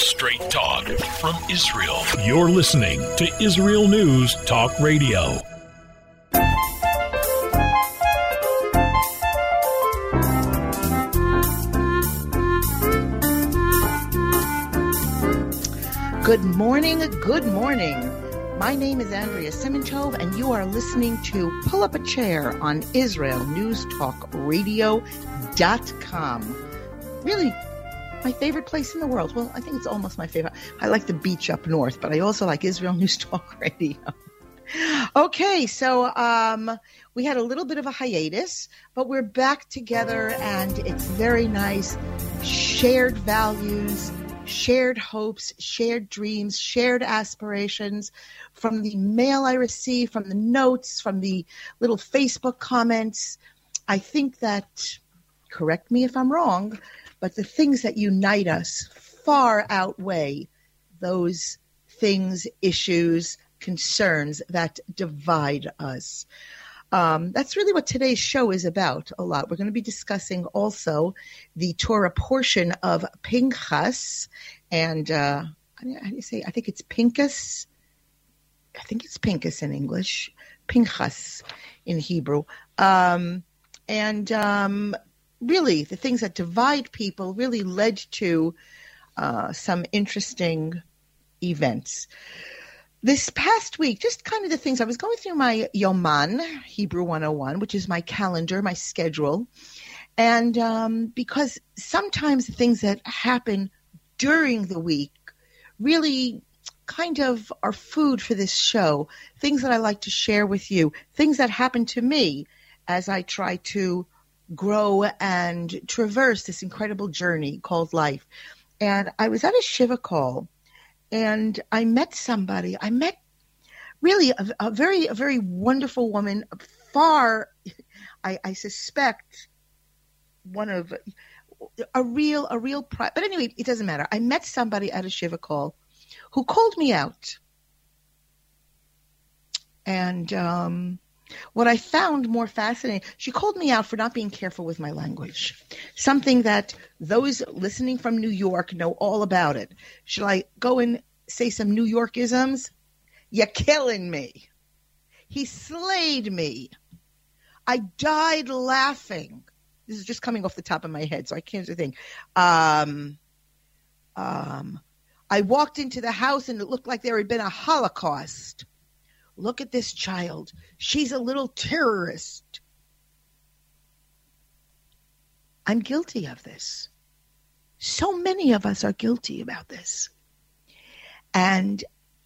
Straight talk from Israel. You're listening to Israel News Talk Radio. Good morning, good morning. My name is Andrea Simantov, and you are listening to Pull Up a Chair on Israel News Talk Radio.com. Really, my favorite place in the world. Well, I think it's almost my favorite. I like the beach up north, but I also like Israel News Talk Radio. okay, so um, we had a little bit of a hiatus, but we're back together, and it's very nice. Shared values shared hopes, shared dreams, shared aspirations from the mail I receive, from the notes, from the little Facebook comments. I think that, correct me if I'm wrong, but the things that unite us far outweigh those things, issues, concerns that divide us. Um, that's really what today's show is about a lot. We're going to be discussing also the Torah portion of Pinchas, and uh, how do you say? I think it's Pinchas. I think it's Pinchas in English, Pinchas in Hebrew. Um, and um, really, the things that divide people really led to uh, some interesting events. This past week, just kind of the things I was going through my Yoman, Hebrew 101, which is my calendar, my schedule. And um, because sometimes the things that happen during the week really kind of are food for this show, things that I like to share with you, things that happen to me as I try to grow and traverse this incredible journey called life. And I was at a Shiva call and I met somebody. I met really a, a very, a very wonderful woman. Far, I, I suspect, one of a real, a real. Pri- but anyway, it doesn't matter. I met somebody at a shiva call who called me out, and um, what I found more fascinating, she called me out for not being careful with my language. Something that those listening from New York know all about it. Should I go and say some New Yorkisms? You're killing me. He slayed me. I died laughing. This is just coming off the top of my head, so I can't think. Um, um, I walked into the house and it looked like there had been a Holocaust. Look at this child. She's a little terrorist. I'm guilty of this. So many of us are guilty about this. And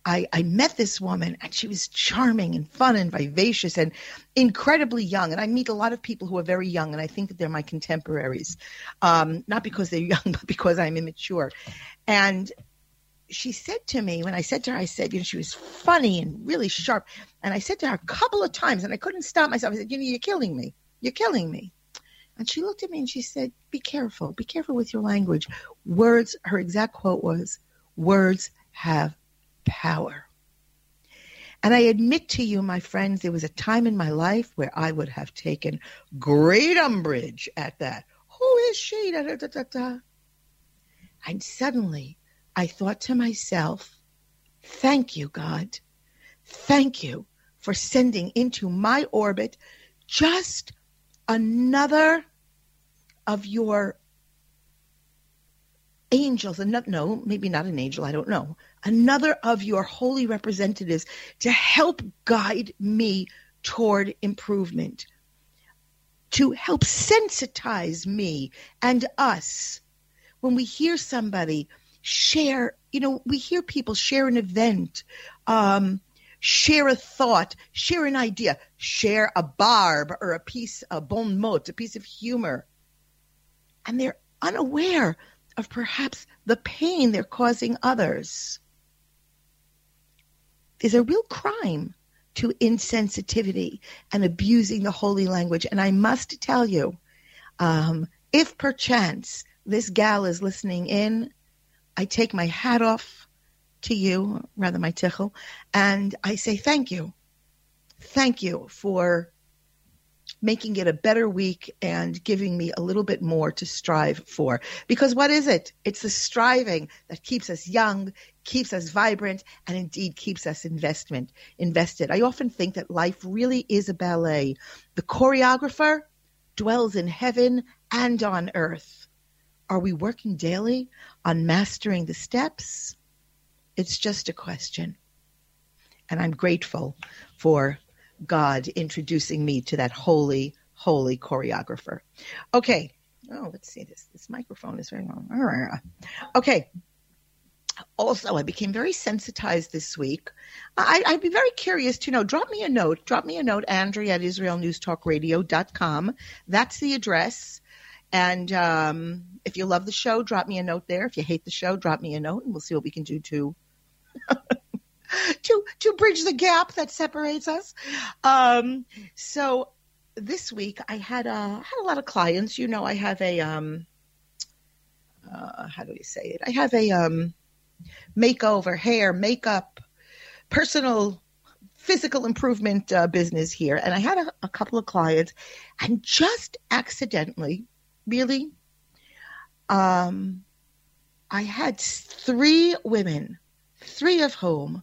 I, I, met this woman and she was charming and fun and vivacious and incredibly young. And I meet a lot of people who are very young and I think that they're my contemporaries. Um, not because they're young, but because I'm immature. And she said to me, when I said to her, I said, you know, she was funny and really sharp. And I said to her a couple of times, and I couldn't stop myself. I said, you know, you're killing me. You're killing me. And she looked at me and she said, be careful. Be careful with your language. Words, her exact quote was, words have power. And I admit to you, my friends, there was a time in my life where I would have taken great umbrage at that. Who is she? Da, da, da, And suddenly I thought to myself, thank you, God. Thank you for sending into my orbit just another of your angels, and no, maybe not an angel, I don't know, another of your holy representatives to help guide me toward improvement, to help sensitize me and us. When we hear somebody share, you know, we hear people share an event, um, share a thought, share an idea, share a barb or a piece, a bon mot, a piece of humor. And they're unaware of perhaps the pain they're causing others. There's a real crime to insensitivity and abusing the holy language. And I must tell you, um, if perchance this gal is listening in, I take my hat off to you, rather my tichel, and I say thank you. Thank you for making it a better week and giving me a little bit more to strive for. Because what is it? It's the striving that keeps us young, keeps us vibrant, and indeed keeps us investment invested. I often think that life really is a ballet. The choreographer dwells in heaven and on earth. Are we working daily on mastering the steps? It's just a question. And I'm grateful for God introducing me to that holy, holy choreographer. Okay. Oh, let's see this. This microphone is very long. Okay. Also, I became very sensitized this week. I, would be very curious to know. Drop me a note. Drop me a note, Andrea at IsraelNewsTalkRadio.com. That's the address. And um, if you love the show, drop me a note there. If you hate the show, drop me a note, and we'll see what we can do to to to bridge the gap that separates us. Um, so this week I had a had a lot of clients. You know, I have a um, uh, how do we say it? I have a um, makeover, hair, makeup, personal physical improvement uh, business here, and I had a, a couple of clients, and just accidentally, really, um, I had three women, three of whom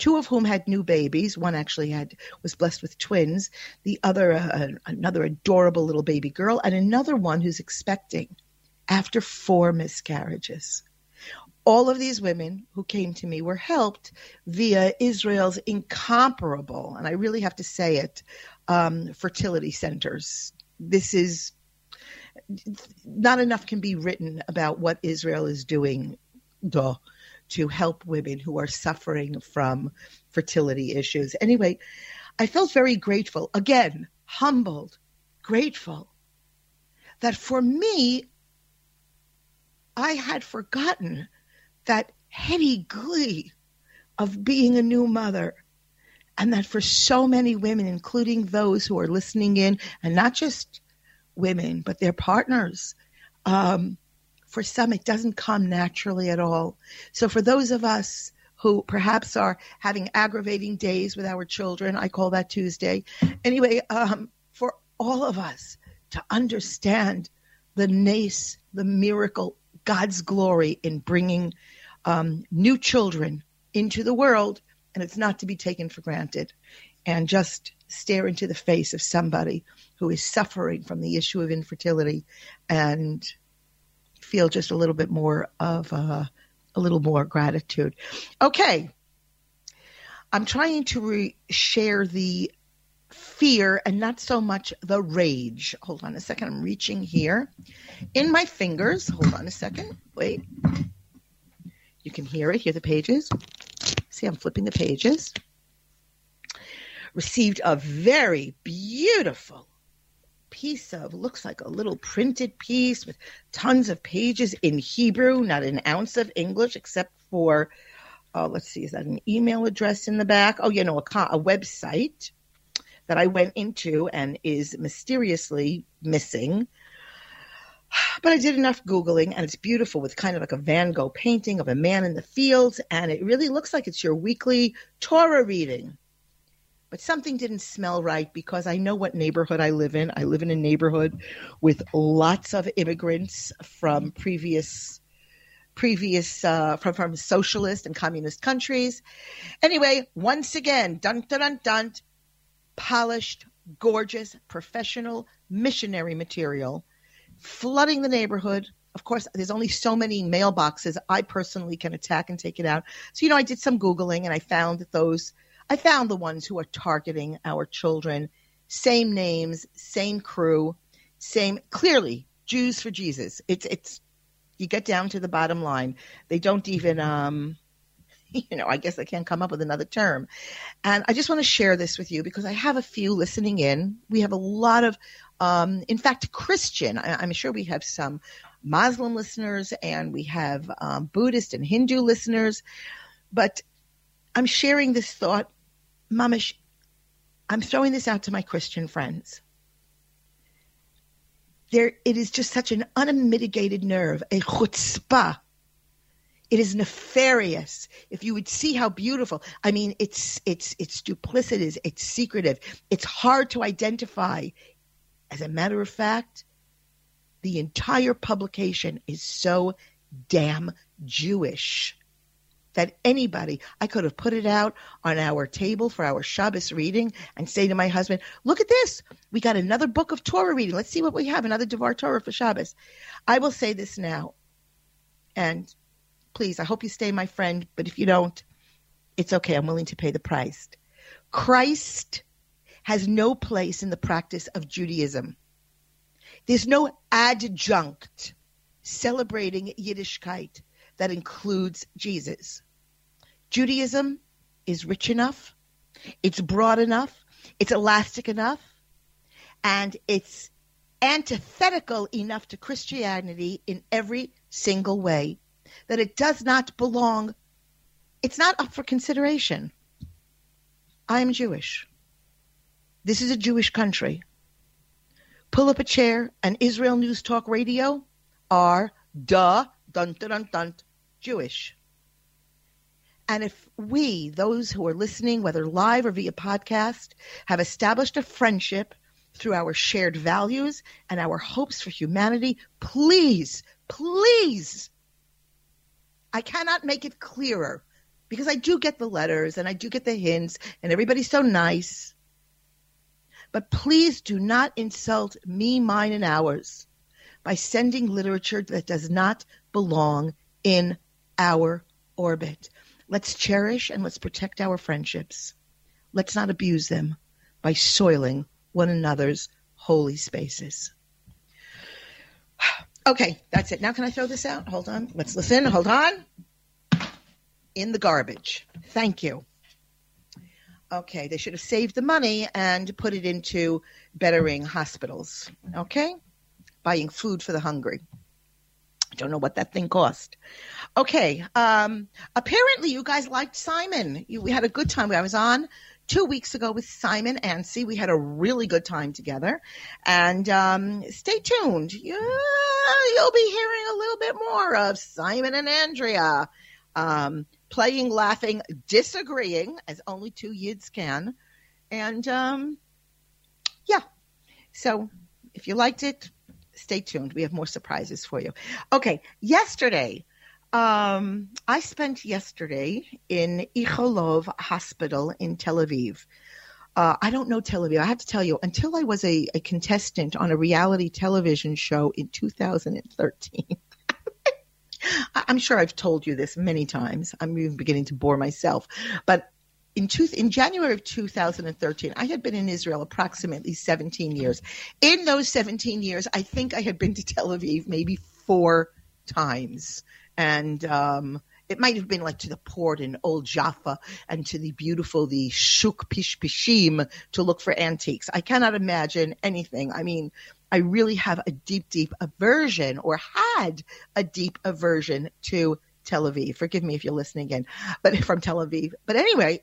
two of whom had new babies. One actually had was blessed with twins. The other, uh, another adorable little baby girl, and another one who's expecting after four miscarriages. All of these women who came to me were helped via Israel's incomparable, and I really have to say it, um, fertility centers. This is not enough can be written about what Israel is doing. Duh to help women who are suffering from fertility issues. Anyway, I felt very grateful, again, humbled, grateful that for me, I had forgotten that heady glee of being a new mother. And that for so many women, including those who are listening in, and not just women, but their partners, um, for some, it doesn't come naturally at all. So for those of us who perhaps are having aggravating days with our children, I call that Tuesday. Anyway, um, for all of us to understand the nace, the miracle, God's glory in bringing um, new children into the world, and it's not to be taken for granted. And just stare into the face of somebody who is suffering from the issue of infertility and feel just a little bit more of uh, a little more gratitude. Okay. I'm trying to re- share the fear and not so much the rage. Hold on a second. I'm reaching here in my fingers. Hold on a second. Wait. You can hear it. Hear the pages. See, I'm flipping the pages. Received a very beautiful piece of looks like a little printed piece with tons of pages in Hebrew, not an ounce of English except for uh, let's see, is that an email address in the back? Oh, you know, a, a website that I went into and is mysteriously missing. But I did enough Googling and it's beautiful with kind of like a Van Gogh painting of a man in the fields. And it really looks like it's your weekly Torah reading but something didn't smell right because I know what neighborhood I live in. I live in a neighborhood with lots of immigrants from previous previous uh, from from socialist and communist countries. Anyway, once again, dun dun dun dun, polished, gorgeous, professional missionary material flooding the neighborhood. Of course, there's only so many mailboxes I personally can attack and take it out. So, you know, I did some Googling and I found that those I found the ones who are targeting our children. Same names, same crew, same clearly Jews for Jesus. It's it's you get down to the bottom line. They don't even um you know, I guess I can't come up with another term. And I just want to share this with you because I have a few listening in. We have a lot of, um, in fact, Christian. I, am sure we have some Muslim listeners and we have um, Buddhist and Hindu listeners. But I'm sharing this thought Mamish, I'm throwing this out to my Christian friends. There, it is just such an unmitigated nerve, a chutzpah. It is nefarious. If you would see how beautiful, I mean, it's it's it's duplicitous, it's secretive, it's hard to identify As a matter of fact, the entire publication is so damn Jewish that anybody, I could have put it out on our table for our Shabbos reading and say to my husband, look at this. We got another book of Torah reading. Let's see what we have, another Devar Torah for Shabbos. I will say this now. And please, I hope you stay my friend, but if you don't, it's okay. I'm willing to pay the price. Christ has no place in the practice of Judaism. There's no adjunct celebrating Yiddishkeit that includes Jesus. Judaism is rich enough, it's broad enough, it's elastic enough, and it's antithetical enough to Christianity in every single way that it does not belong, it's not up for consideration. I am Jewish. This is a Jewish country. Pull up a chair and Israel News Talk Radio are duh, dun dun dun dun, Jewish. And if we, those who are listening, whether live or via podcast, have established a friendship through our shared values and our hopes for humanity, please, please, I cannot make it clearer because I do get the letters and I do get the hints and everybody's so nice. But please do not insult me, mine, and ours by sending literature that does not belong in our orbit. Let's cherish and let's protect our friendships. Let's not abuse them by soiling one another's holy spaces. Okay, that's it. Now, can I throw this out? Hold on. Let's listen. Hold on. In the garbage. Thank you. Okay, they should have saved the money and put it into bettering hospitals. Okay? Buying food for the hungry. I don't know what that thing cost. Okay. Um, apparently, you guys liked Simon. You, we had a good time. I was on two weeks ago with Simon Anstey. We had a really good time together. And um, stay tuned. Yeah, you'll be hearing a little bit more of Simon and Andrea um, playing, laughing, disagreeing, as only two yids can. And um, yeah. So if you liked it, stay tuned. We have more surprises for you. Okay, yesterday, um, I spent yesterday in Ichilov Hospital in Tel Aviv. Uh, I don't know Tel Aviv. I have to tell you, until I was a, a contestant on a reality television show in 2013. I'm sure I've told you this many times. I'm even beginning to bore myself. But in, two, in January of 2013, I had been in Israel approximately 17 years. In those 17 years, I think I had been to Tel Aviv maybe four times. And um, it might have been like to the port in Old Jaffa and to the beautiful, the Shuk Pishpishim to look for antiques. I cannot imagine anything. I mean, I really have a deep, deep aversion or had a deep aversion to Tel Aviv. Forgive me if you're listening again, but from Tel Aviv. But anyway,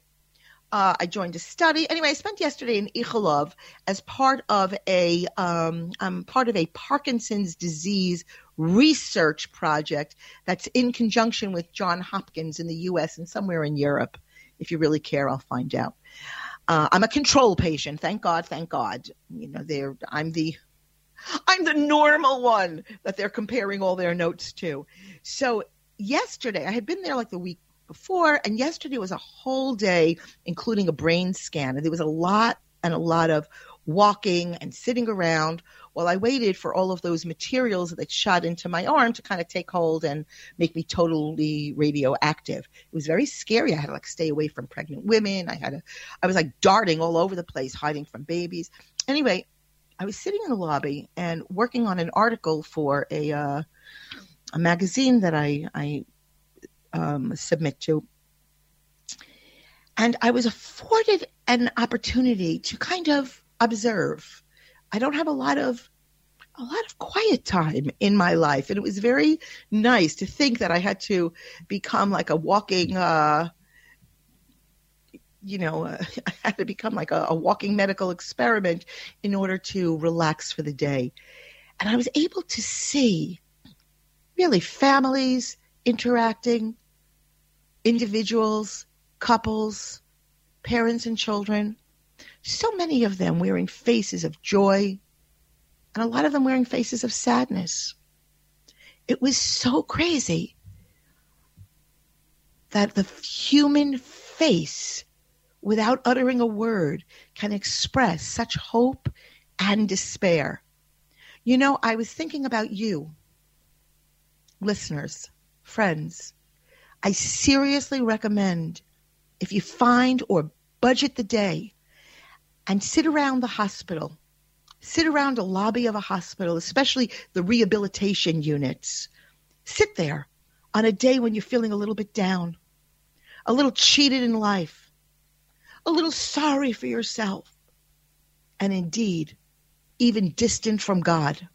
uh, I joined a study. Anyway, I spent yesterday in Ichilov as part of a um, I'm part of a Parkinson's disease research project that's in conjunction with John Hopkins in the U.S. and somewhere in Europe. If you really care, I'll find out. Uh, I'm a control patient. Thank God. Thank God. You know, they're I'm the I'm the normal one that they're comparing all their notes to. So yesterday, I had been there like the week before. And yesterday was a whole day, including a brain scan. And there was a lot and a lot of walking and sitting around while I waited for all of those materials that shot into my arm to kind of take hold and make me totally radioactive. It was very scary. I had to like stay away from pregnant women. I had to, I was like darting all over the place, hiding from babies. Anyway, I was sitting in the lobby and working on an article for a, uh, a magazine that I, I um, submit to. And I was afforded an opportunity to kind of observe. I don't have a lot of a lot of quiet time in my life, and it was very nice to think that I had to become like a walking. Uh, you know, uh, I had to become like a, a walking medical experiment in order to relax for the day. And I was able to see really families interacting, individuals, couples, parents and children, so many of them wearing faces of joy, and a lot of them wearing faces of sadness. It was so crazy that the human face, without uttering a word, can express such hope and despair. You know, I was thinking about you, listeners, friends. I seriously recommend if you find or budget the day and sit around the hospital, sit around a lobby of a hospital, especially the rehabilitation units. Sit there on a day when you're feeling a little bit down, a little cheated in life, a little sorry for yourself, and indeed, even distant from God.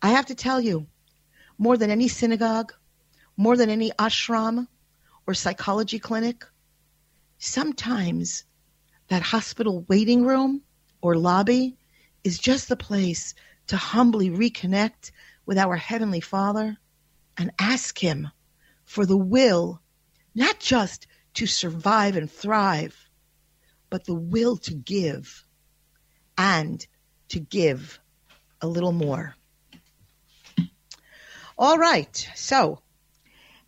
I have to tell you, more than any synagogue, more than any ashram or psychology clinic, sometimes that hospital waiting room or lobby is just the place to humbly reconnect with our Heavenly Father and ask Him for the will, not just to survive and thrive, but the will to give and to give a little more. All right, so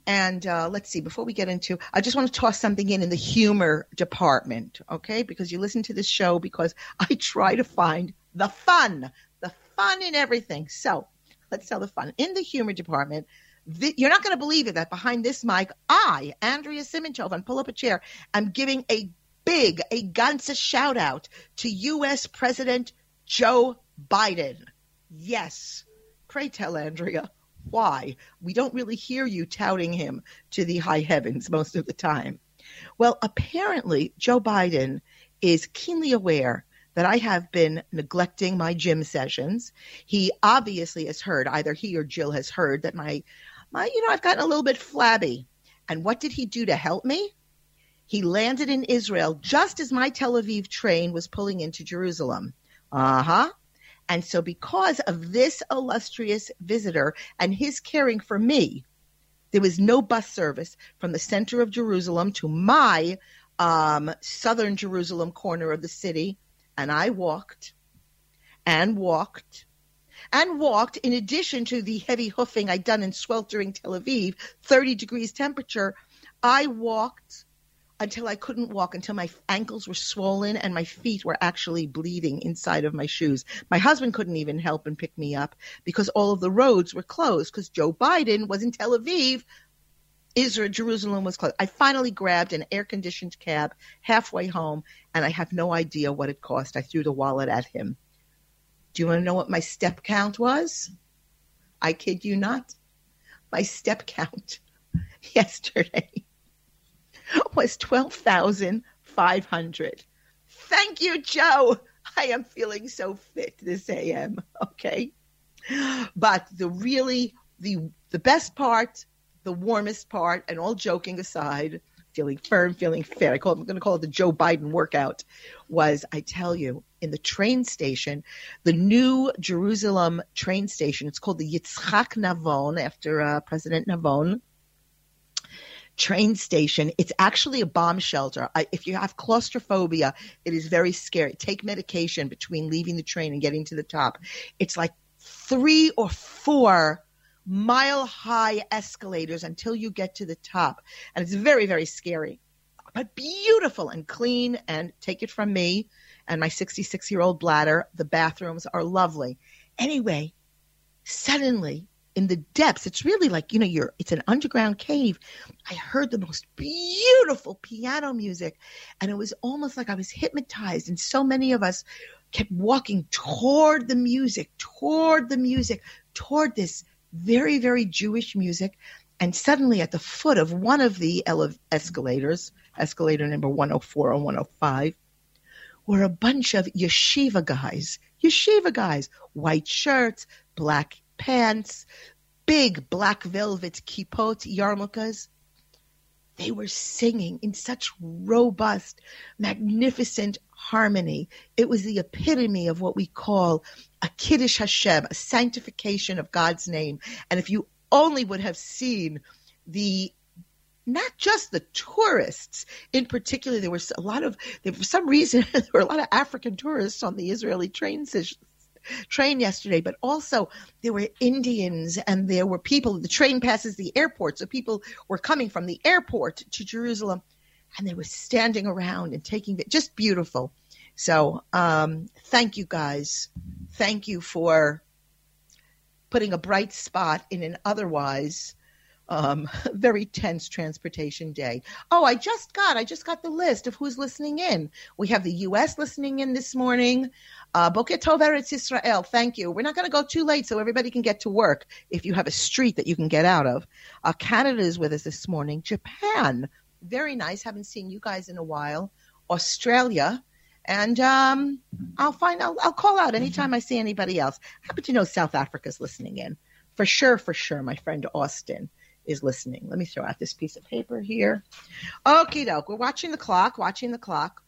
and uh, let's see, before we get into, I just want to toss something in in the humor department, okay? Because you listen to this show because I try to find the fun, the fun in everything. So let's tell the fun. In the humor department, the, you're not going to believe it that behind this mic, I, Andrea Simantov, and pull up a chair, I'm giving a big, a ganze shout out to U.S. President Joe Biden. Yes. Pray tell, Andrea, why? We don't really hear you touting him to the high heavens most of the time. Well, apparently, Joe Biden is keenly aware that I have been neglecting my gym sessions. He obviously has heard, either he or Jill has heard that my, my, you know, I've gotten a little bit flabby. And what did he do to help me? He landed in Israel just as my Tel Aviv train was pulling into Jerusalem. Uh huh. And so, because of this illustrious visitor and his caring for me, there was no bus service from the center of Jerusalem to my um, southern Jerusalem corner of the city. And I walked and walked and walked, in addition to the heavy hoofing I'd done in sweltering Tel Aviv, 30 degrees temperature. I walked until I couldn't walk, until my ankles were swollen and my feet were actually bleeding inside of my shoes. My husband couldn't even help and pick me up because all of the roads were closed because Joe Biden was in Tel Aviv. Israel, Jerusalem was closed. I finally grabbed an air conditioned cab halfway home and I have no idea what it cost. I threw the wallet at him. Do you want to know what my step count was? I kid you not. My step count yesterday was 12,500. Thank you, Joe. I am feeling so fit this AM. Okay. But the really, the, the best part, the warmest part, and all joking aside, feeling firm, feeling fit. I call I'm going to call it the Joe Biden workout. Was I tell you in the train station, the new Jerusalem train station. It's called the Yitzhak Navon after uh, President Navon train station. It's actually a bomb shelter. I, if you have claustrophobia, it is very scary. Take medication between leaving the train and getting to the top. It's like three or four mile high escalators until you get to the top. And it's very, very scary, but beautiful and clean. And take it from me and my 66 year old bladder, the bathrooms are lovely. Anyway, suddenly in the depths. It's really like, you know, you're it's an underground cave. I heard the most beautiful piano music and it was almost like I was hypnotized and so many of us kept walking toward the music, toward the music, toward this very very Jewish music and suddenly at the foot of one of the ele- escalators, escalator number 104 and 105, were a bunch of yeshiva guys, yeshiva guys, white shirts, black pants, big black velvet kippot yarmulkes. They were singing in such robust, magnificent harmony. It was the epitome of what we call a Kiddush Hashem, a sanctification of God's name. And if you only would have seen the not just the tourists in particular there was a lot of for some reason there were a lot of african tourists on the israeli train train yesterday, but also there were Indians and there were people. The train passes the airport, so people were coming from the airport to Jerusalem, and they were standing around and taking it. Just beautiful. So, um, thank you guys. Thank you for putting a bright spot in an otherwise um, very tense transportation day. Oh, I just got I just got the list of who's listening in. We have the U.S. listening in this morning. Uh, Boker Tov Eretz Israel. Thank you. We're not going to go too late so everybody can get to work. If you have a street that you can get out of, uh, Canada is with us this morning. Japan, very nice. Haven't seen you guys in a while. Australia. And um, I'll find. I'll, I'll call out anytime I see anybody else. I happen to know South Africa's listening in, for sure. For sure, my friend Austin is listening. Let me throw out this piece of paper here. Okay, doke. We're watching the clock, watching the clock.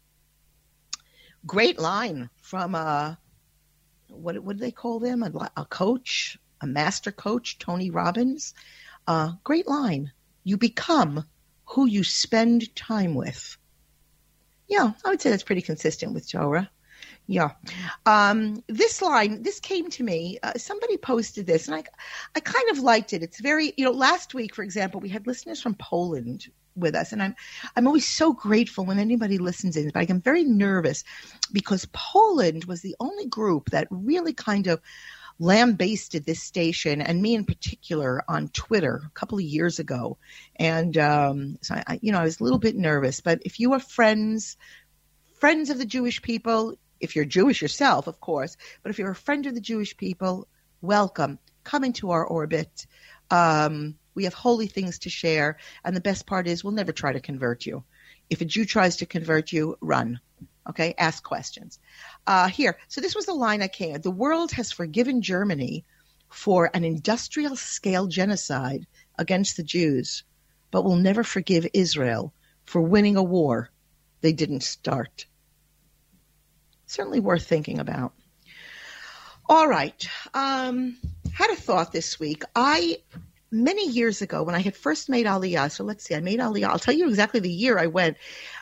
Great line from uh what what do they call them? A, a coach, a master coach, Tony Robbins. Uh, great line. You become who you spend time with. Yeah, I would say that's pretty consistent with Torah. Yeah. Um, this line, this came to me. Uh, somebody posted this, and I, I kind of liked it. It's very, you know, last week, for example, we had listeners from Poland with us, and I'm, I'm always so grateful when anybody listens in. But I'm very nervous because Poland was the only group that really kind of lambasted this station and me in particular on Twitter a couple of years ago. And um, so I, you know, I was a little bit nervous. But if you are friends, friends of the Jewish people, if you're Jewish yourself, of course, but if you're a friend of the Jewish people, welcome. Come into our orbit. Um, we have holy things to share. And the best part is we'll never try to convert you. If a Jew tries to convert you, run. Okay, ask questions. Uh, here, so this was the line I came. The world has forgiven Germany for an industrial scale genocide against the Jews, but will never forgive Israel for winning a war they didn't start certainly worth thinking about. All right. Um, had a thought this week. I many years ago when I had first made Aliyah. So let's see, I made Aliyah. I'll tell you exactly the year I went.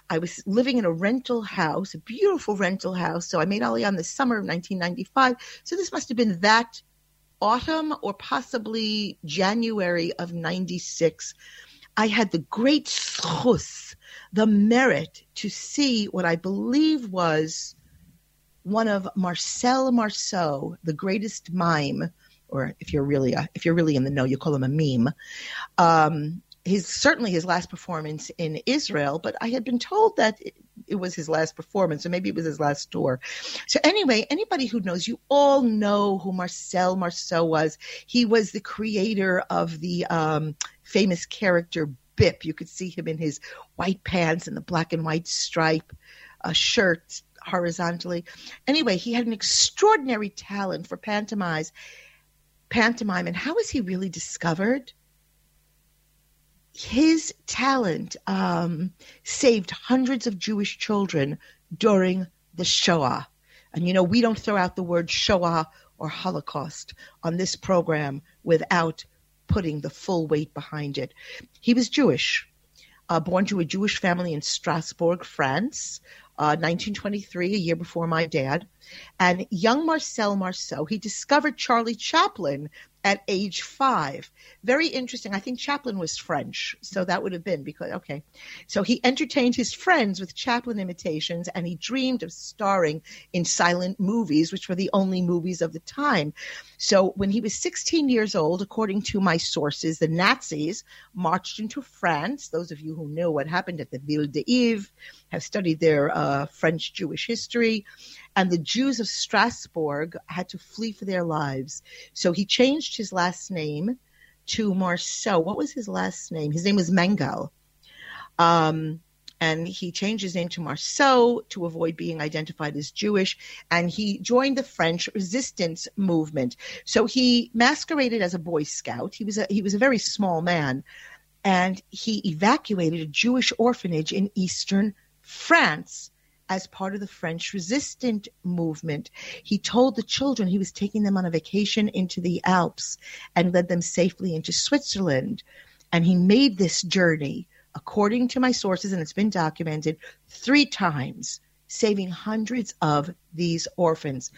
I was living in a rental house, a beautiful rental house. So I made Aliyah in the summer of 1995. So this must have been that autumn or possibly January of 96. I had the great schus, the merit to see what I believe was one of Marcel Marceau, the greatest mime, or if you're really a, if you're really in the know, you call him a meme. Um, his certainly his last performance in Israel, but I had been told that it, it was his last performance, or maybe it was his last tour. So anyway, anybody who knows, you all know who Marcel Marceau was. He was the creator of the um, famous character Bip. You could see him in his white pants and the black and white stripe uh, shirt horizontally. Anyway, he had an extraordinary talent for pantomime. Pantomime, and how was he really discovered? His talent um, saved hundreds of Jewish children during the Shoah. And you know, we don't throw out the word Shoah or Holocaust on this program without putting the full weight behind it. He was Jewish, uh, born to a Jewish family in Strasbourg, France, 1923, uh, a year before my dad. And young Marcel Marceau, he discovered Charlie Chaplin at age five. Very interesting. I think Chaplin was French, so that would have been because, okay. So he entertained his friends with Chaplin imitations and he dreamed of starring in silent movies, which were the only movies of the time. So when he was 16 years old, according to my sources, the Nazis marched into France. Those of you who know what happened at the Vel d'Hiv have studied their uh, French Jewish history and the Jews of Strasbourg had to flee for their lives. So he changed his last name to Marceau. What was his last name? His name was Mangel. Um, and he changed his name to Marceau to avoid being identified as Jewish. And he joined the French resistance movement. So he masqueraded as a Boy Scout. He was a, he was a very small man, and he evacuated a Jewish orphanage in eastern France as part of the French resistant movement. He told the children he was taking them on a vacation into the Alps and led them safely into Switzerland. And he made this journey, according to my sources, and it's been documented, three times, saving hundreds of these orphans.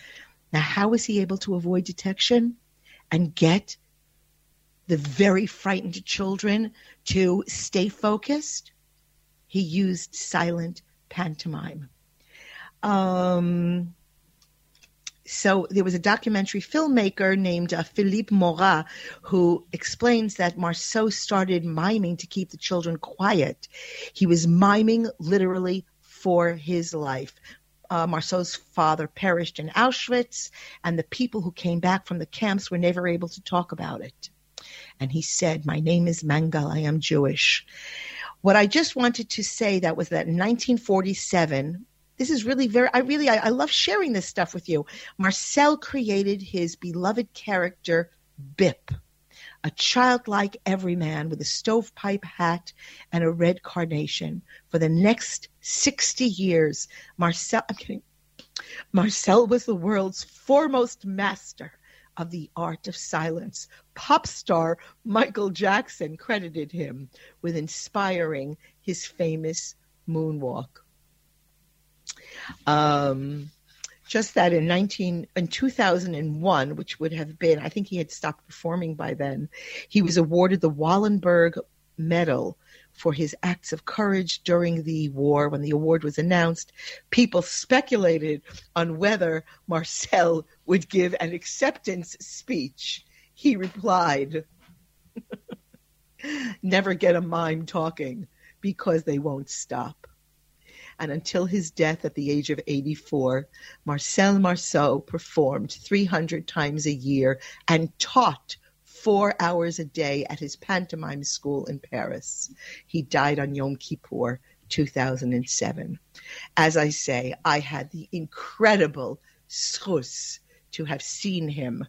Now, how was he able to avoid detection and get the very frightened children to stay focused? He used silent pantomime. Um, so there was a documentary filmmaker named uh, Philippe Mora who explains that Marceau started miming to keep the children quiet. He was miming literally for his life. Uh, Marceau's father perished in Auschwitz, and the people who came back from the camps were never able to talk about it. And he said, My name is Mangel, I am Jewish. What I just wanted to say that was that in 1947, this is really very i really I, I, love sharing this stuff with you. Marcel created his beloved character bip a childlike everyman with a stovepipe hat and a red carnation. For the next 60 years marcel i'm kidding. Marcel was the world's foremost master of the art of silence. Pop star michael jackson credited him with inspiring his famous moonwalk um, just that in 19 in 2001 which would have been i think he had stopped performing by then he was awarded the wallenberg medal for his acts of courage during the war. When the award was announced people speculated on whether marcel would give an acceptance speech. He replied never get a mime talking because they won't stop and until his death at the age of 84, Marcel Marceau performed 300 times a year and taught four hours a day at his pantomime school in Paris. He died on Yom Kippur, 2007. As I say, I had the incredible schus to have seen him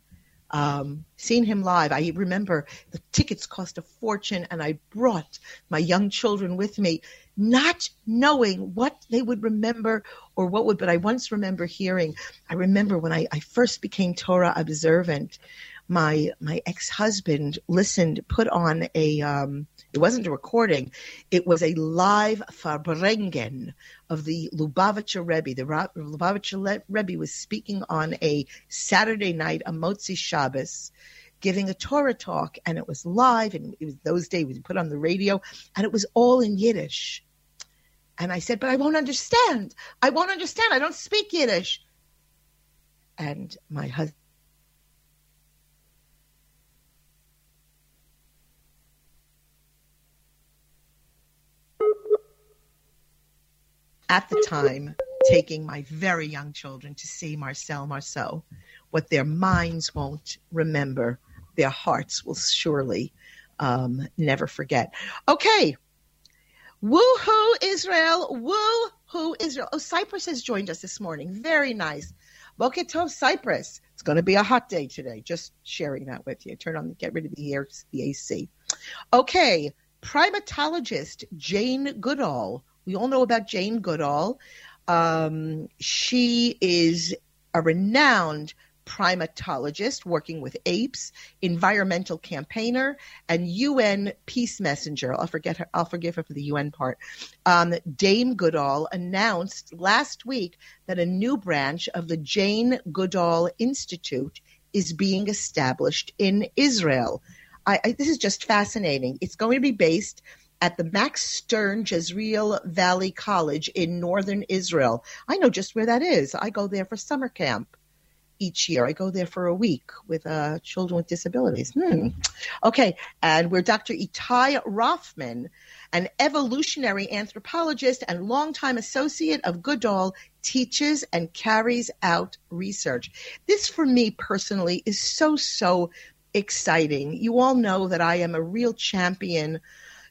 um, seen him live. I remember the tickets cost a fortune, and I brought my young children with me not knowing what they would remember or what would, but I once remember hearing, I remember when I, I first became Torah observant, my my ex-husband listened, put on a, um, it wasn't a recording, it was a live Farbrengen of the Lubavitcher Rebbe. The Lubavitcher Rebbe was speaking on a Saturday night, a Motzi Shabbos, giving a Torah talk, and it was live, and it was those days we put on the radio, and it was all in Yiddish. And I said, But I won't understand. I won't understand. I don't speak Yiddish. And my husband, at the time taking my very young children to see Marcel Marceau. What their minds won't remember, their hearts will surely um, never forget. Okay, Woohoo, Israel. Woohoo, Israel. Oh, Cyprus has joined us this morning. Very nice. Boker Cyprus. It's going to be a hot day today. Just sharing that with you. Turn on, get rid of the air, the AC. Okay, primatologist Jane Goodall. We all know about Jane Goodall. Um, she is a renowned primatologist working with apes, environmental campaigner, and UN peace messenger. I'll forget her. I'll forgive her for the UN part. Um, Dame Goodall announced last week that a new branch of the Jane Goodall Institute is being established in Israel. I, I, this is just fascinating. It's going to be based at the Max Stern Jezreel Valley College in northern Israel. I know just where that is. I go there for summer camp each year. I go there for a week with uh, children with disabilities. Hmm. Okay, and we're Dr. Itai Roffman, an evolutionary anthropologist and longtime associate of Goodall, teaches and carries out research. This, for me personally, is so, so exciting. You all know that I am a real champion,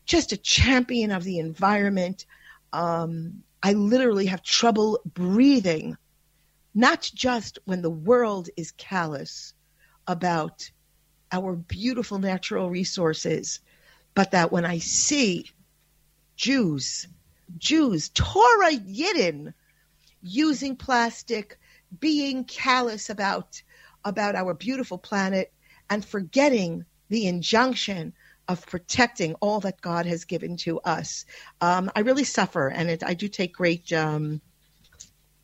just a champion of the environment. Um, I literally have trouble breathing not just when the world is callous about our beautiful natural resources, but that when I see Jews, Jews, Torah Yidden, using plastic, being callous about about our beautiful planet, and forgetting the injunction of protecting all that God has given to us. Um, I really suffer, and it, I do take great. Um,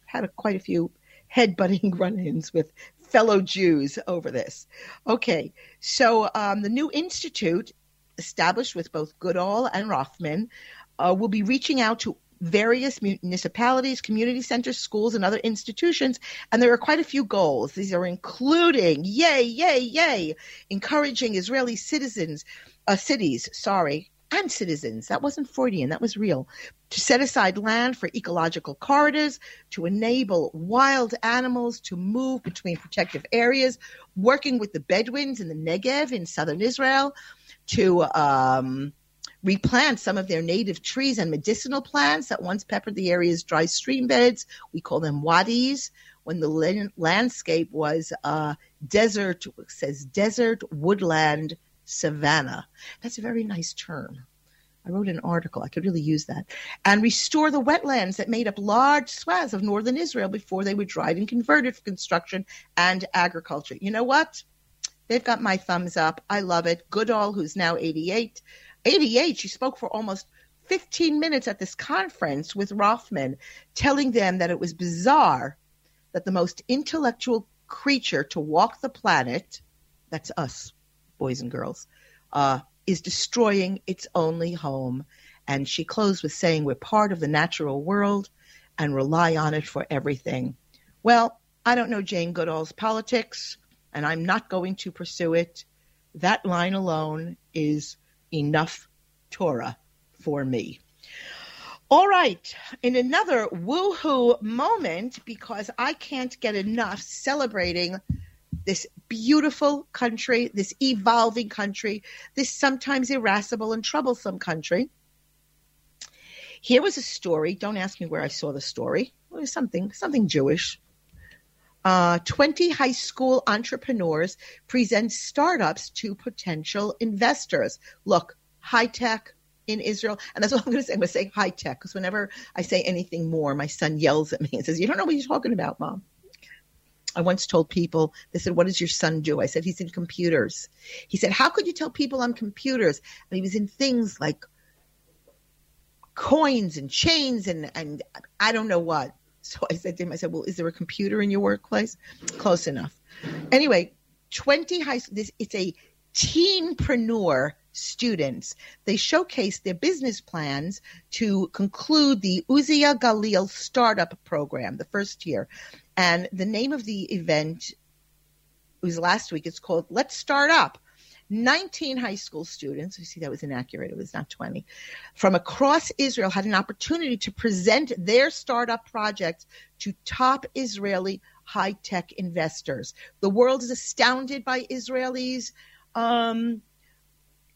had a, quite a few headbutting run ins with fellow Jews over this. Okay, so um, the new institute, established with both Goodall and Roffman, uh, will be reaching out to various municipalities, community centers, schools, and other institutions. And there are quite a few goals. These are including, yay, yay, yay, encouraging Israeli citizens, uh, cities, sorry, and citizens. That wasn't Freudian, that was real. To set aside land for ecological corridors, to enable wild animals to move between protective areas, working with the Bedouins in the Negev in southern Israel, to um, replant some of their native trees and medicinal plants that once peppered the area's dry stream beds. We call them wadis. When the landscape was uh, desert, says desert, woodland, savanna. That's a very nice term. I wrote an article. I could really use that. And restore the wetlands that made up large swaths of northern Israel before they were dried and converted for construction and agriculture. You know what? They've got my thumbs up. I love it. Goodall, who's now 88, 88, she spoke for almost 15 minutes at this conference with Rothman, telling them that it was bizarre that the most intellectual creature to walk the planet, that's us, boys and girls, uh, is destroying its only home. And she closed with saying, We're part of the natural world and rely on it for everything. Well, I don't know Jane Goodall's politics, and I'm not going to pursue it. That line alone is enough Torah for me. All right, in another woohoo moment, because I can't get enough celebrating this beautiful country, this evolving country, this sometimes irascible and troublesome country. Here was a story. Don't ask me where I saw the story. It was something, something Jewish. Uh, 20 high school entrepreneurs present startups to potential investors. Look, high tech in Israel, and that's what I'm going to say. I'm going to say high tech because whenever I say anything more, my son yells at me and says, You don't know what you're talking about, mom. I once told people, they said, What does your son do? I said, He's in computers. He said, How could you tell people I'm computers? And he was in things like coins and chains and, and I don't know what. So I said to him, I said, Well, is there a computer in your workplace? Close enough. Anyway, 20 high school, this it's a teenpreneur students. They showcase their business plans to conclude the Uzia Galil Startup Program, the first year. And the name of the event was last week. It's called Let's Start Up. 19 high school students, you see that was inaccurate, it was not 20, from across Israel had an opportunity to present their startup projects to top Israeli high tech investors. The world is astounded by Israelis' um,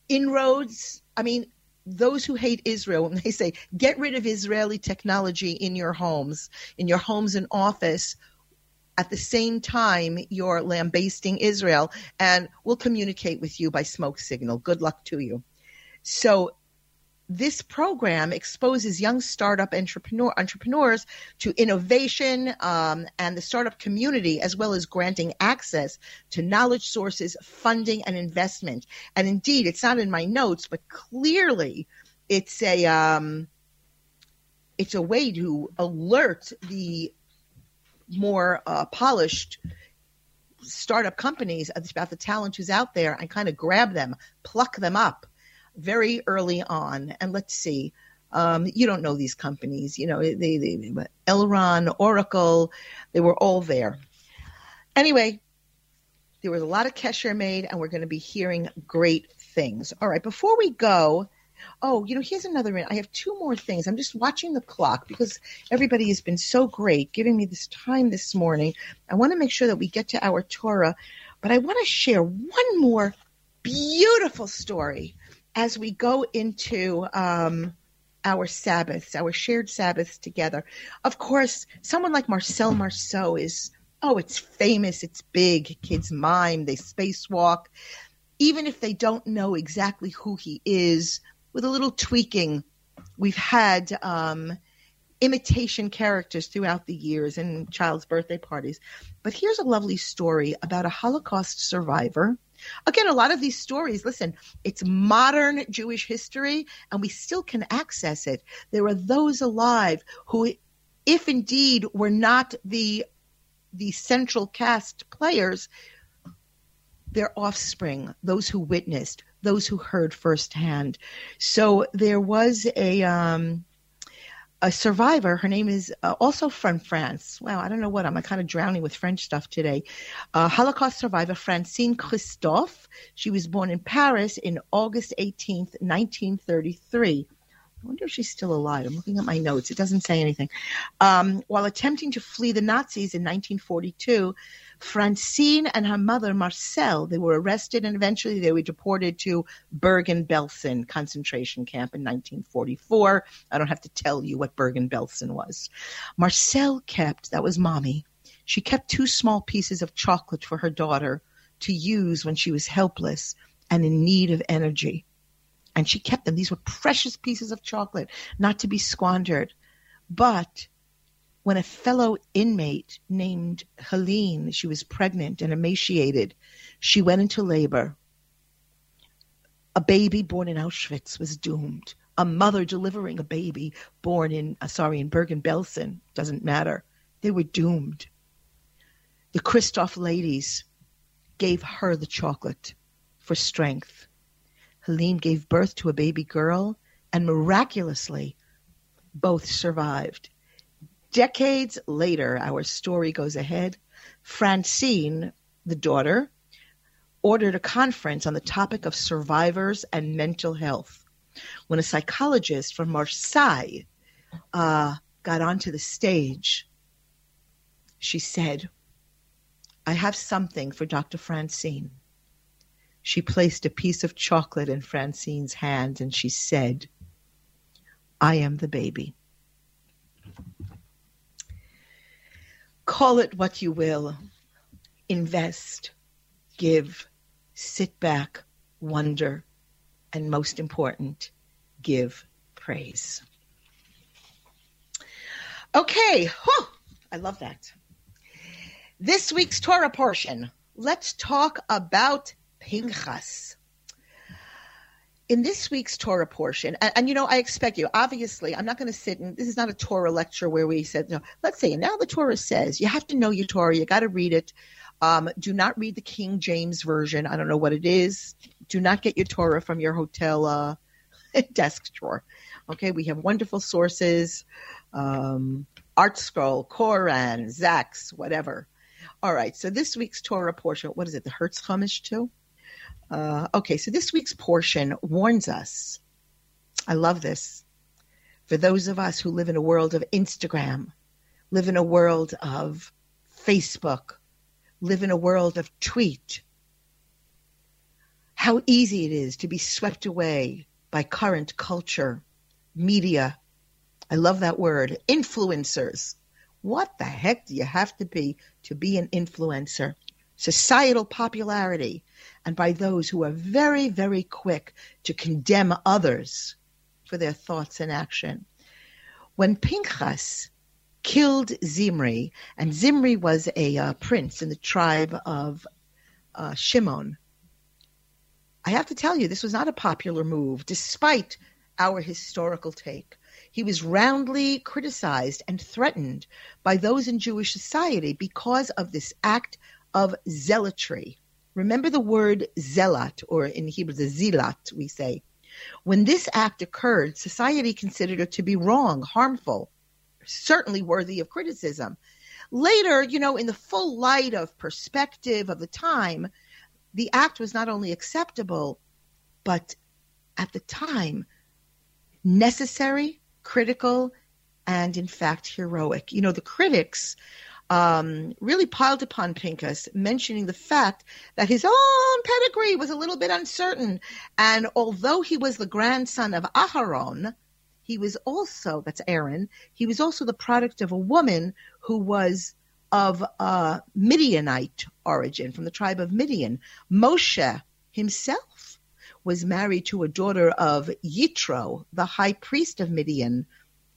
inroads. I mean, those who hate Israel, when they say get rid of Israeli technology in your homes, in your homes and office, at the same time you're lambasting Israel, and we'll communicate with you by smoke signal. Good luck to you. So this program exposes young startup entrepreneur, entrepreneurs to innovation um, and the startup community, as well as granting access to knowledge sources, funding, and investment. And indeed, it's not in my notes, but clearly, it's a um, it's a way to alert the more uh, polished startup companies about the talent who's out there and kind of grab them, pluck them up very early on. And let's see, um, you don't know these companies, you know, they, they, Elron, Oracle, they were all there. Anyway, there was a lot of kesher made, and we're going to be hearing great things. All right, before we go, Oh, you know, here's another. I have two more things. I'm just watching the clock because everybody has been so great giving me this time this morning. I want to make sure that we get to our Torah, but I want to share one more beautiful story as we go into um, our Sabbaths, our shared Sabbaths together. Of course, someone like Marcel Marceau is, oh, it's famous, it's big. Kids mime, they spacewalk. Even if they don't know exactly who he is, with a little tweaking, we've had um, imitation characters throughout the years and child's birthday parties. But here's a lovely story about a Holocaust survivor. Again, a lot of these stories, listen, it's modern Jewish history and we still can access it. There are those alive who, if indeed were not the the central cast players, their offspring, those who witnessed, those who heard firsthand. So there was a um, a survivor. Her name is uh, also from France. Wow, I don't know what I'm kind of drowning with French stuff today. Uh, Holocaust survivor Francine Christophe. She was born in Paris in August 18th, 1933. I wonder if she's still alive. I'm looking at my notes. It doesn't say anything. Um, while attempting to flee the Nazis in 1942, Francine and her mother, Marcel, they were arrested and eventually they were deported to Bergen-Belsen concentration camp in 1944. I don't have to tell you what Bergen-Belsen was. Marcel kept, that was mommy, she kept two small pieces of chocolate for her daughter to use when she was helpless and in need of energy. And she kept them. These were precious pieces of chocolate, not to be squandered. But when a fellow inmate named Helene, she was pregnant and emaciated, she went into labor. A baby born in Auschwitz was doomed. A mother delivering a baby born in, uh, sorry, in Bergen-Belsen, doesn't matter. They were doomed. The Christophe ladies gave her the chocolate for strength. Helene gave birth to a baby girl, and miraculously, both survived. Decades later, our story goes ahead. Francine, the daughter, ordered a conference on the topic of survivors and mental health. When a psychologist from Marseille uh, got onto the stage, she said, I have something for Dr. Francine. She placed a piece of chocolate in Francine's hand and she said, I am the baby. Call it what you will. Invest, give, sit back, wonder, and most important, give praise. Okay, Whew. I love that. This week's Torah portion. Let's talk about Pinchas in this week's Torah portion, and, and, you know, I expect you, obviously, I'm not going to sit and this is not a Torah lecture where we said, no, let's say, now the Torah says you have to know your Torah, you got to read it. Um, do not read the King James Version. I don't know what it is. Do not get your Torah from your hotel uh, desk drawer. Okay, we have wonderful sources um, ArtScroll, Koren, Sacks, whatever. All right, so this week's Torah portion, what is it, the Hertz Chumash too? Uh, okay, so this week's portion warns us. I love this. For those of us who live in a world of Instagram, live in a world of Facebook, live in a world of tweet, how easy it is to be swept away by current culture, media. I love that word, influencers. What the heck do you have to be to be an influencer? Societal popularity, and by those who are very, very quick to condemn others for their thoughts and action. When Pinchas killed Zimri, and Zimri was a uh, prince in the tribe of uh, Shimon, I have to tell you, this was not a popular move, despite our historical take. He was roundly criticized and threatened by those in Jewish society because of this act of zealotry. Remember the word zealot, or in Hebrew, the zealot, we say. When this act occurred, society considered it to be wrong, harmful, certainly worthy of criticism. Later, you know, in the full light of perspective of the time, the act was not only acceptable, but at the time, necessary, critical, and in fact, heroic. You know, the critics um, really piled upon Pinchas, mentioning the fact that his own pedigree was a little bit uncertain. And although he was the grandson of Aharon, he was also, that's Aaron, he was also the product of a woman who was of a Midianite origin, from the tribe of Midian. Moshe himself was married to a daughter of Yitro, the high priest of Midian,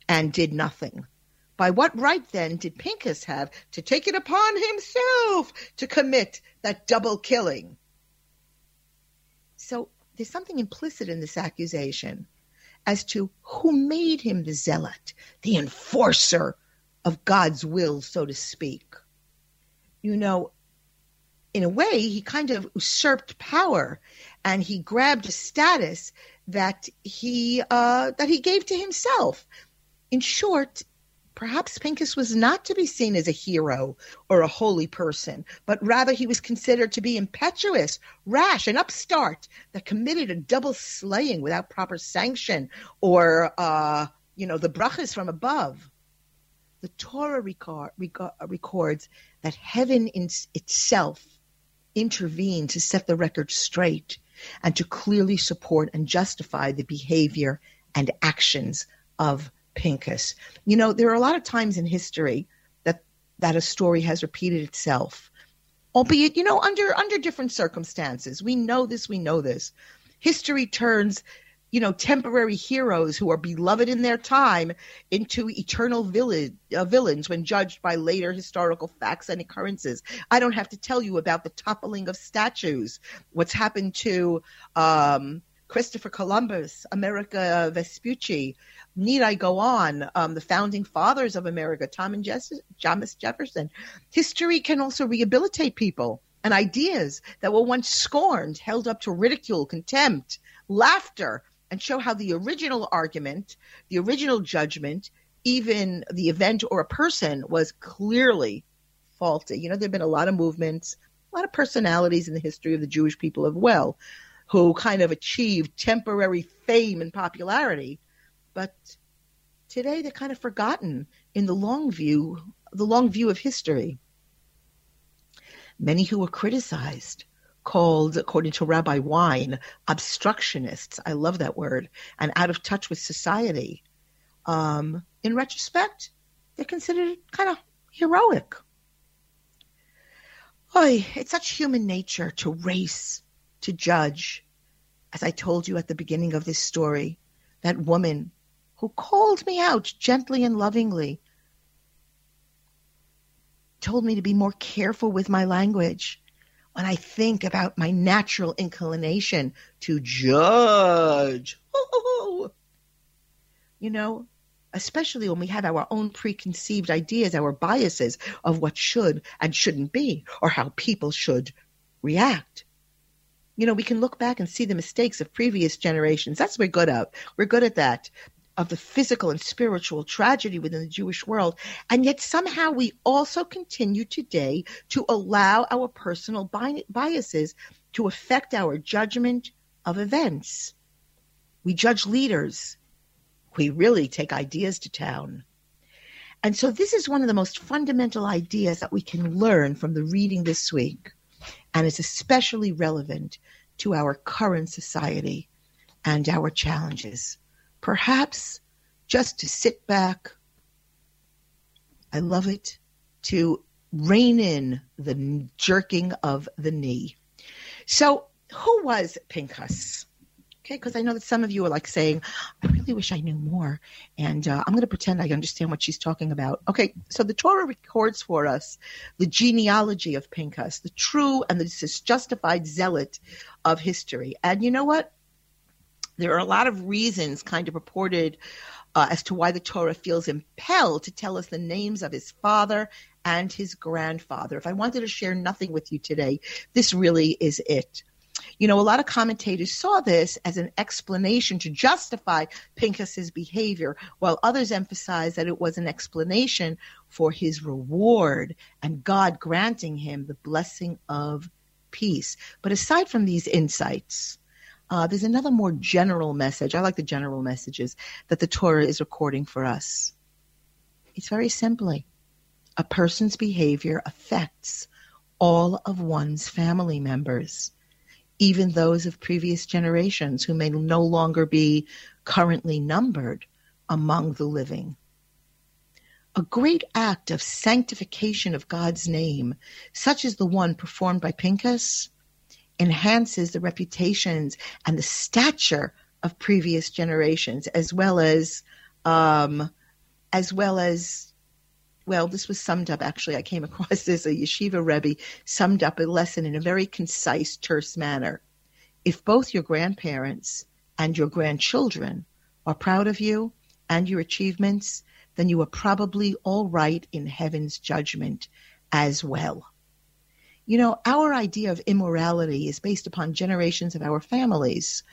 and did nothing. By what right then did Pinchas have to take it upon himself to commit that double killing? So there's something implicit in this accusation as to who made him the zealot, the enforcer of God's will, so to speak. you know, in a way, he kind of usurped power and he grabbed a status that he uh, that he gave to himself. In short, perhaps Pincus was not to be seen as a hero or a holy person, but rather he was considered to be impetuous, rash, and upstart that committed a double slaying without proper sanction or, uh, you know, the brachas from above. The Torah record, record, records that heaven in itself intervened to set the record straight and to clearly support and justify the behavior and actions of Pincus. You know, there are a lot of times in history that that a story has repeated itself, albeit you know under under different circumstances. We know this. We know this. History turns you know, temporary heroes who are beloved in their time into eternal villain, uh, villains when judged by later historical facts and occurrences. I don't have to tell you about the toppling of statues, what's happened to um, Christopher Columbus, Amerigo Vespucci. Need I go on? Um, the founding fathers of America, Tom and Jess- Thomas Jefferson. History can also rehabilitate people and ideas that were once scorned, held up to ridicule, contempt, laughter, and show how the original argument, the original judgment, even the event or a person was clearly faulty. You know, there have been a lot of movements, a lot of personalities in the history of the Jewish people as well, who kind of achieved temporary fame and popularity, but today they're kind of forgotten in the long view, the long view of history. Many who were criticized called, according to Rabbi Wein, obstructionists. I love that word, and out of touch with society. Um, in retrospect, they're considered kind of heroic. Oy, it's such human nature to race, to judge. As I told you at the beginning of this story, that woman who called me out gently and lovingly told me to be more careful with my language when I think about my natural inclination to judge. You know, especially when we have our own preconceived ideas, our biases of what should and shouldn't be, or how people should react. You know, we can look back and see the mistakes of previous generations. That's what we're good at. We're good at that of the physical and spiritual tragedy within the Jewish world. And yet somehow we also continue today to allow our personal biases to affect our judgment of events. We judge leaders. We really take ideas to town. And so this is one of the most fundamental ideas that we can learn from the reading this week. And is especially relevant to our current society and our challenges perhaps just to sit back. I love it to rein in the jerking of the knee. So, who was Pinchas? Okay, because I know that some of you are like saying, I really wish I knew more. And uh, I'm going to pretend I understand what she's talking about. Okay, so the Torah records for us the genealogy of Pinchas, the true and the justified zealot of history. And you know what? There are a lot of reasons kind of reported uh, as to why the Torah feels impelled to tell us the names of his father and his grandfather. If I wanted to share nothing with you today, this really is it. You know, a lot of commentators saw this as an explanation to justify Pinchas's behavior, while others emphasized that it was an explanation for his reward and God granting him the blessing of peace. But aside from these insights, uh, there's another more general message. I like the general messages that the Torah is recording for us. It's very simply a person's behavior affects all of one's family members, even those of previous generations who may no longer be currently numbered among the living. A great act of sanctification of God's name, such as the one performed by Pinchas, enhances the reputations and the stature of previous generations, as well as, um, as well as, well, this was summed up. Actually, I came across this. A yeshiva rebbe summed up a lesson in a very concise, terse manner. If both your grandparents and your grandchildren are proud of you and your achievements, then you are probably all right in heaven's judgment as well. You know, our idea of immorality is based upon generations of our families.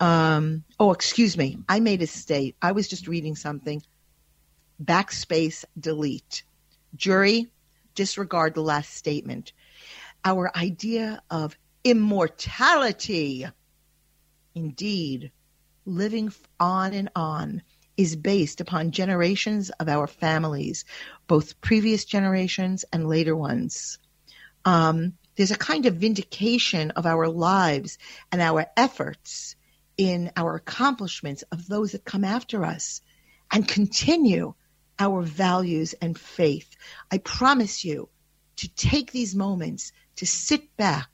Um, oh, excuse me. I made a state. I was just reading something. Backspace, delete. Jury, disregard the last statement. Our idea of immortality, indeed, living on and on, is based upon generations of our families, both previous generations and later ones. Um, there's a kind of vindication of our lives and our efforts in our accomplishments of those that come after us and continue our values and faith. I promise you to take these moments to sit back,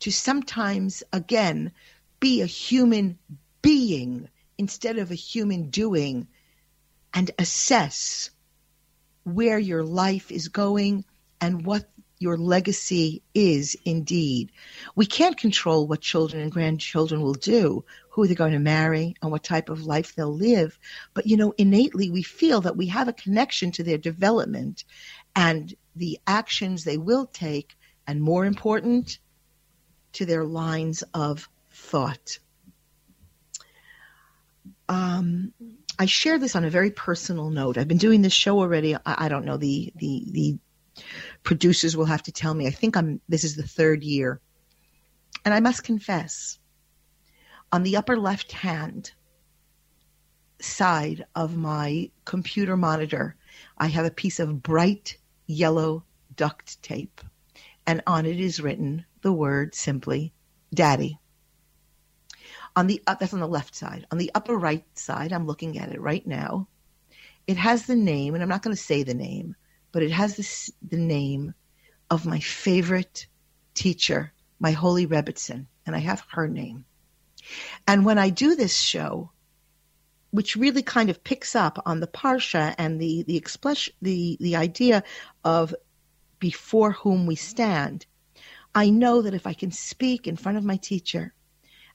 to sometimes again be a human being instead of a human doing and assess where your life is going and what your legacy is indeed. We can't control what children and grandchildren will do, who they're going to marry, and what type of life they'll live. But, you know, innately we feel that we have a connection to their development and the actions they will take, and more important, to their lines of thought. Um, I share this on a very personal note. I've been doing this show already. I, I don't know the the the producers will have to tell me. I think I'm this is the third year. And I must confess, on the upper left hand side of my computer monitor, I have a piece of bright yellow duct tape. And on it is written the word simply Daddy. On the up, that's on the left side. On the upper right side, I'm looking at it right now. It has the name, and I'm not going to say the name, but it has this, the name of my favorite teacher, my holy Rebbetzin, and I have her name. And when I do this show, which really kind of picks up on the parsha and the the expression, the the idea of before whom we stand, I know that if I can speak in front of my teacher,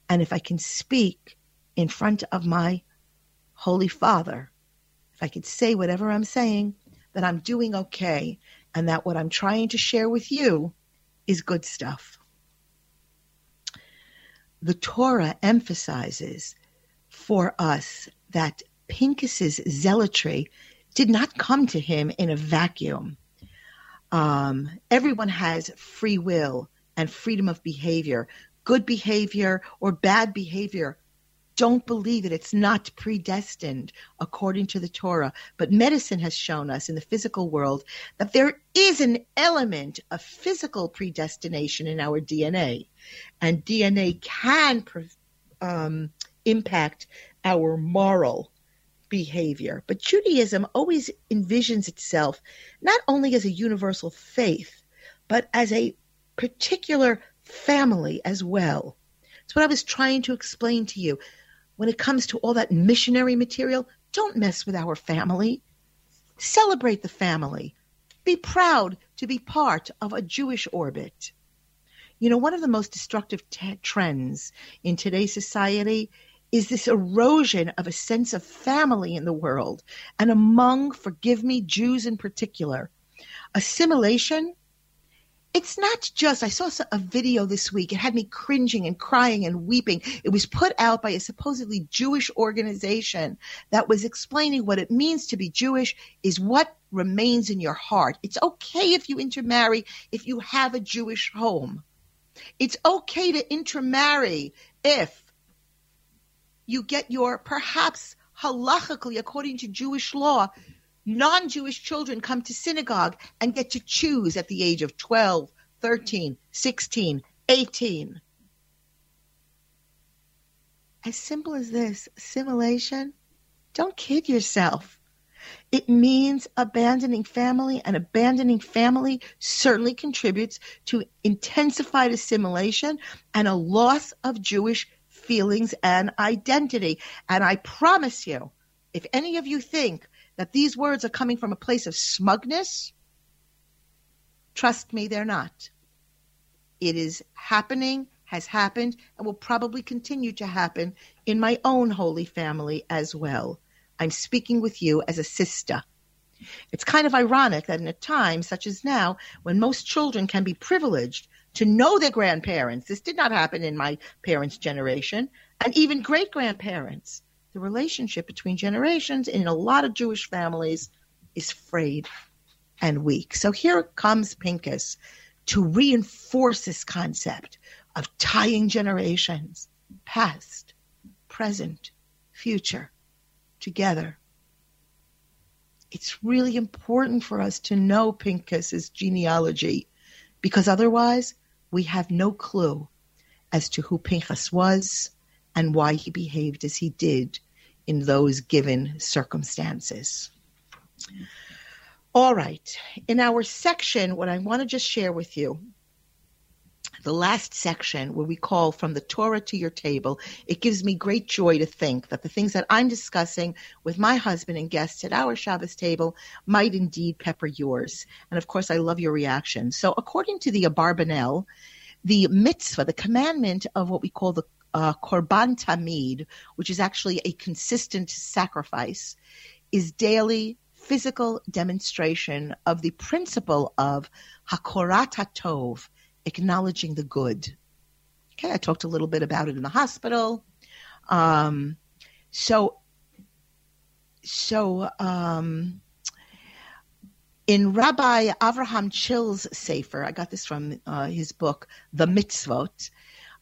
and if I can speak in front of my Holy Father, if I can say whatever I'm saying, that I'm doing okay and that what I'm trying to share with you is good stuff. The Torah emphasizes for us that Pincus's zealotry did not come to him in a vacuum. Um, everyone has free will and freedom of behavior, good behavior or bad behavior don't believe it. It's not predestined according to the Torah. But medicine has shown us in the physical world that there is an element of physical predestination in our DNA. And DNA can um, impact our moral behavior. But Judaism always envisions itself not only as a universal faith, but as a particular family as well. It's what I was trying to explain to you when it comes to all that missionary material, don't mess with our family. Celebrate the family. Be proud to be part of a Jewish orbit. You know, one of the most destructive t- trends in today's society is this erosion of a sense of family in the world, and among, forgive me, Jews in particular. Assimilation it's not just i saw a video this week. It had me cringing and crying and weeping. It was put out by a supposedly jewish organization that was explaining what it means to be jewish is what remains in your heart. It's okay if you intermarry if you have a jewish home. It's okay to intermarry if you get your perhaps halachically according to jewish law non Jewish children come to synagogue and get to choose at the age of 12, 13, 16, 18. As simple as this assimilation, don't kid yourself. It means abandoning family, and abandoning family certainly contributes to intensified assimilation and a loss of Jewish feelings and identity. And I promise you, if any of you think that these words are coming from a place of smugness, trust me, they're not. It is happening, has happened, and will probably continue to happen in my own holy family as well. I'm speaking with you as a sister. It's kind of ironic that in a time such as now, when most children can be privileged to know their grandparents, this did not happen in my parents' generation, and even great grandparents, the relationship between generations in a lot of Jewish families is frayed and weak. So here comes Pincus to reinforce this concept of tying generations, past, present, future, together. It's really important for us to know Pincus's genealogy because otherwise we have no clue as to who Pinchas was and why he behaved as he did in those given circumstances. All right. In our section, what I want to just share with you, the last section where we call from the Torah to your table, it gives me great joy to think that the things that I'm discussing with my husband and guests at our Shabbos table might indeed pepper yours. And of course, I love your reaction. So, according to the Abarbanel, the mitzvah, the commandment of what we call the uh, korban tamid, which is actually a consistent sacrifice, is daily physical demonstration of the principle of hakorat tov, acknowledging the good. Okay, I talked a little bit about it in the hospital. Um, so, so um, in Rabbi Avraham Chill's Sefer, I got this from uh, his book, The Mitzvot.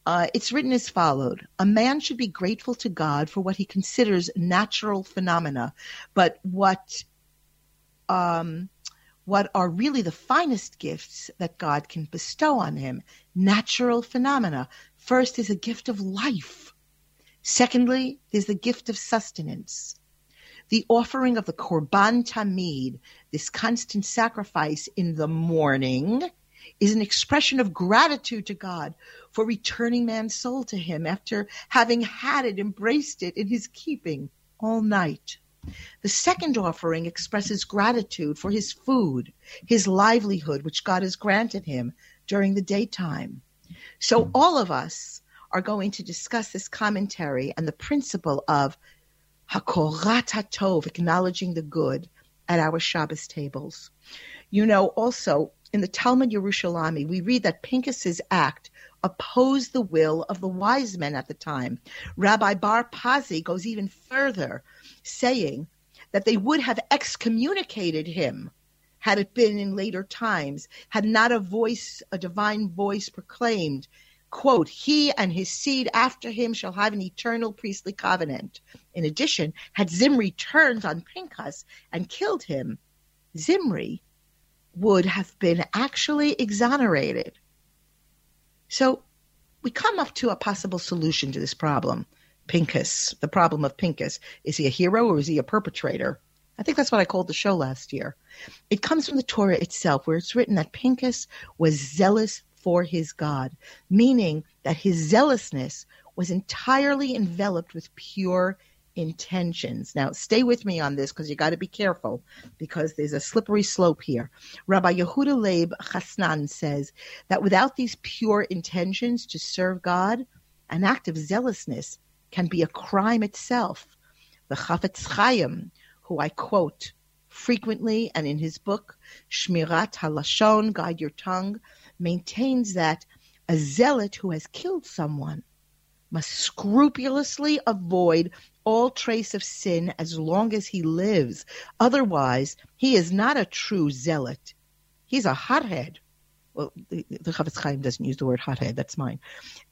Uh, it's written as followed A man should be grateful to God for what he considers natural phenomena, but what um, what are really the finest gifts that God can bestow on him natural phenomena. First is a gift of life. Secondly, there's the gift of sustenance. The offering of the Korban Tamid, this constant sacrifice in the morning, is an expression of gratitude to God for returning man's soul to him after having had it, embraced it in his keeping all night. The second offering expresses gratitude for his food, his livelihood, which God has granted him during the daytime. So, all of us are going to discuss this commentary and the principle of Hakorat HaTov, acknowledging the good, at our Shabbos tables. You know, also in the Talmud Yerushalmi, we read that Pincus's act opposed the will of the wise men at the time. Rabbi Bar Pazi goes even further, saying that they would have excommunicated him had it been in later times, had not a voice, a divine voice proclaimed, quote, he and his seed after him shall have an eternal priestly covenant. In addition, had Zimri turned on Pinchas and killed him, Zimri would have been actually exonerated. So we come up to a possible solution to this problem. Pincus, the problem of Pincus. Is he a hero or is he a perpetrator? I think that's what I called the show last year. It comes from the Torah itself, where it's written that Pincus was zealous for his God, meaning that his zealousness was entirely enveloped with pure intentions. Now, stay with me on this because you got to be careful because there's a slippery slope here. Rabbi Yehuda Leib Chasman says that without these pure intentions to serve God, an act of zealousness can be a crime itself. The Chafetz Chaim, who I quote frequently and in his book, Shmirat HaLashon, Guide Your Tongue, maintains that a zealot who has killed someone must scrupulously avoid all trace of sin as long as he lives. Otherwise, he is not a true zealot. He's a hothead. Well, the, the Chafetz Chaim doesn't use the word hothead, that's mine.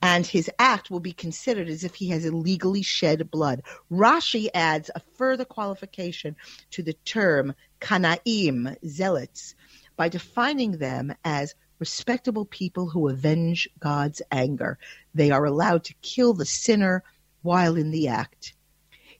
And his act will be considered as if he has illegally shed blood. Rashi adds a further qualification to the term kanaim, zealots, by defining them as respectable people who avenge God's anger. They are allowed to kill the sinner while in the act.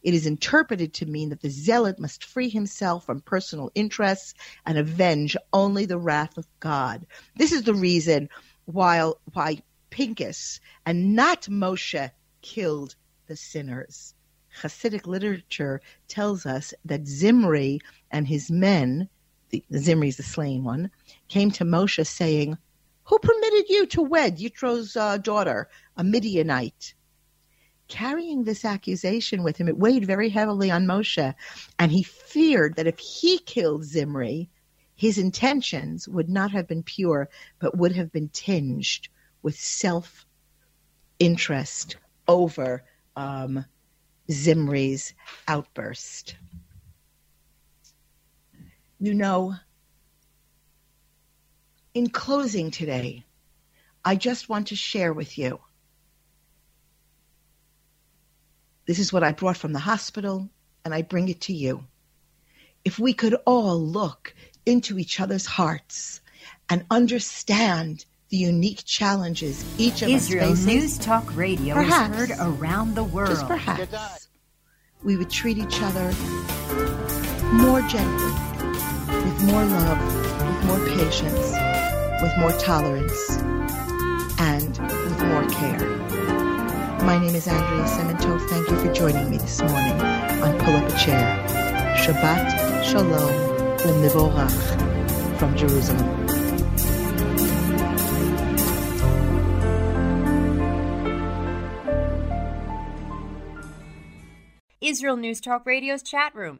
It is interpreted to mean that the zealot must free himself from personal interests and avenge only the wrath of God. This is the reason why, why Pincus and not Moshe killed the sinners. Hasidic literature tells us that Zimri and his men, the, Zimri is the slain one, came to Moshe saying, Who permitted you to wed Yitro's uh, daughter, a Midianite? carrying this accusation with him. It weighed very heavily on Moshe, and he feared that if he killed Zimri, his intentions would not have been pure, but would have been tinged with self interest over um, Zimri's outburst. You know, in closing today, I just want to share with you. This is what I brought from the hospital, and I bring it to you. If we could all look into each other's hearts and understand the unique challenges each of Israel us faces. News Talk Radio perhaps, is heard around the world. Just perhaps we would treat each other more gently, with more love, with more patience, with more tolerance, and with more care. My name is Andrea Simantov. Thank you for joining me this morning on Pull Up a Chair. Shabbat Shalom U'Mevorach from Jerusalem. Israel News Talk Radio's chat room.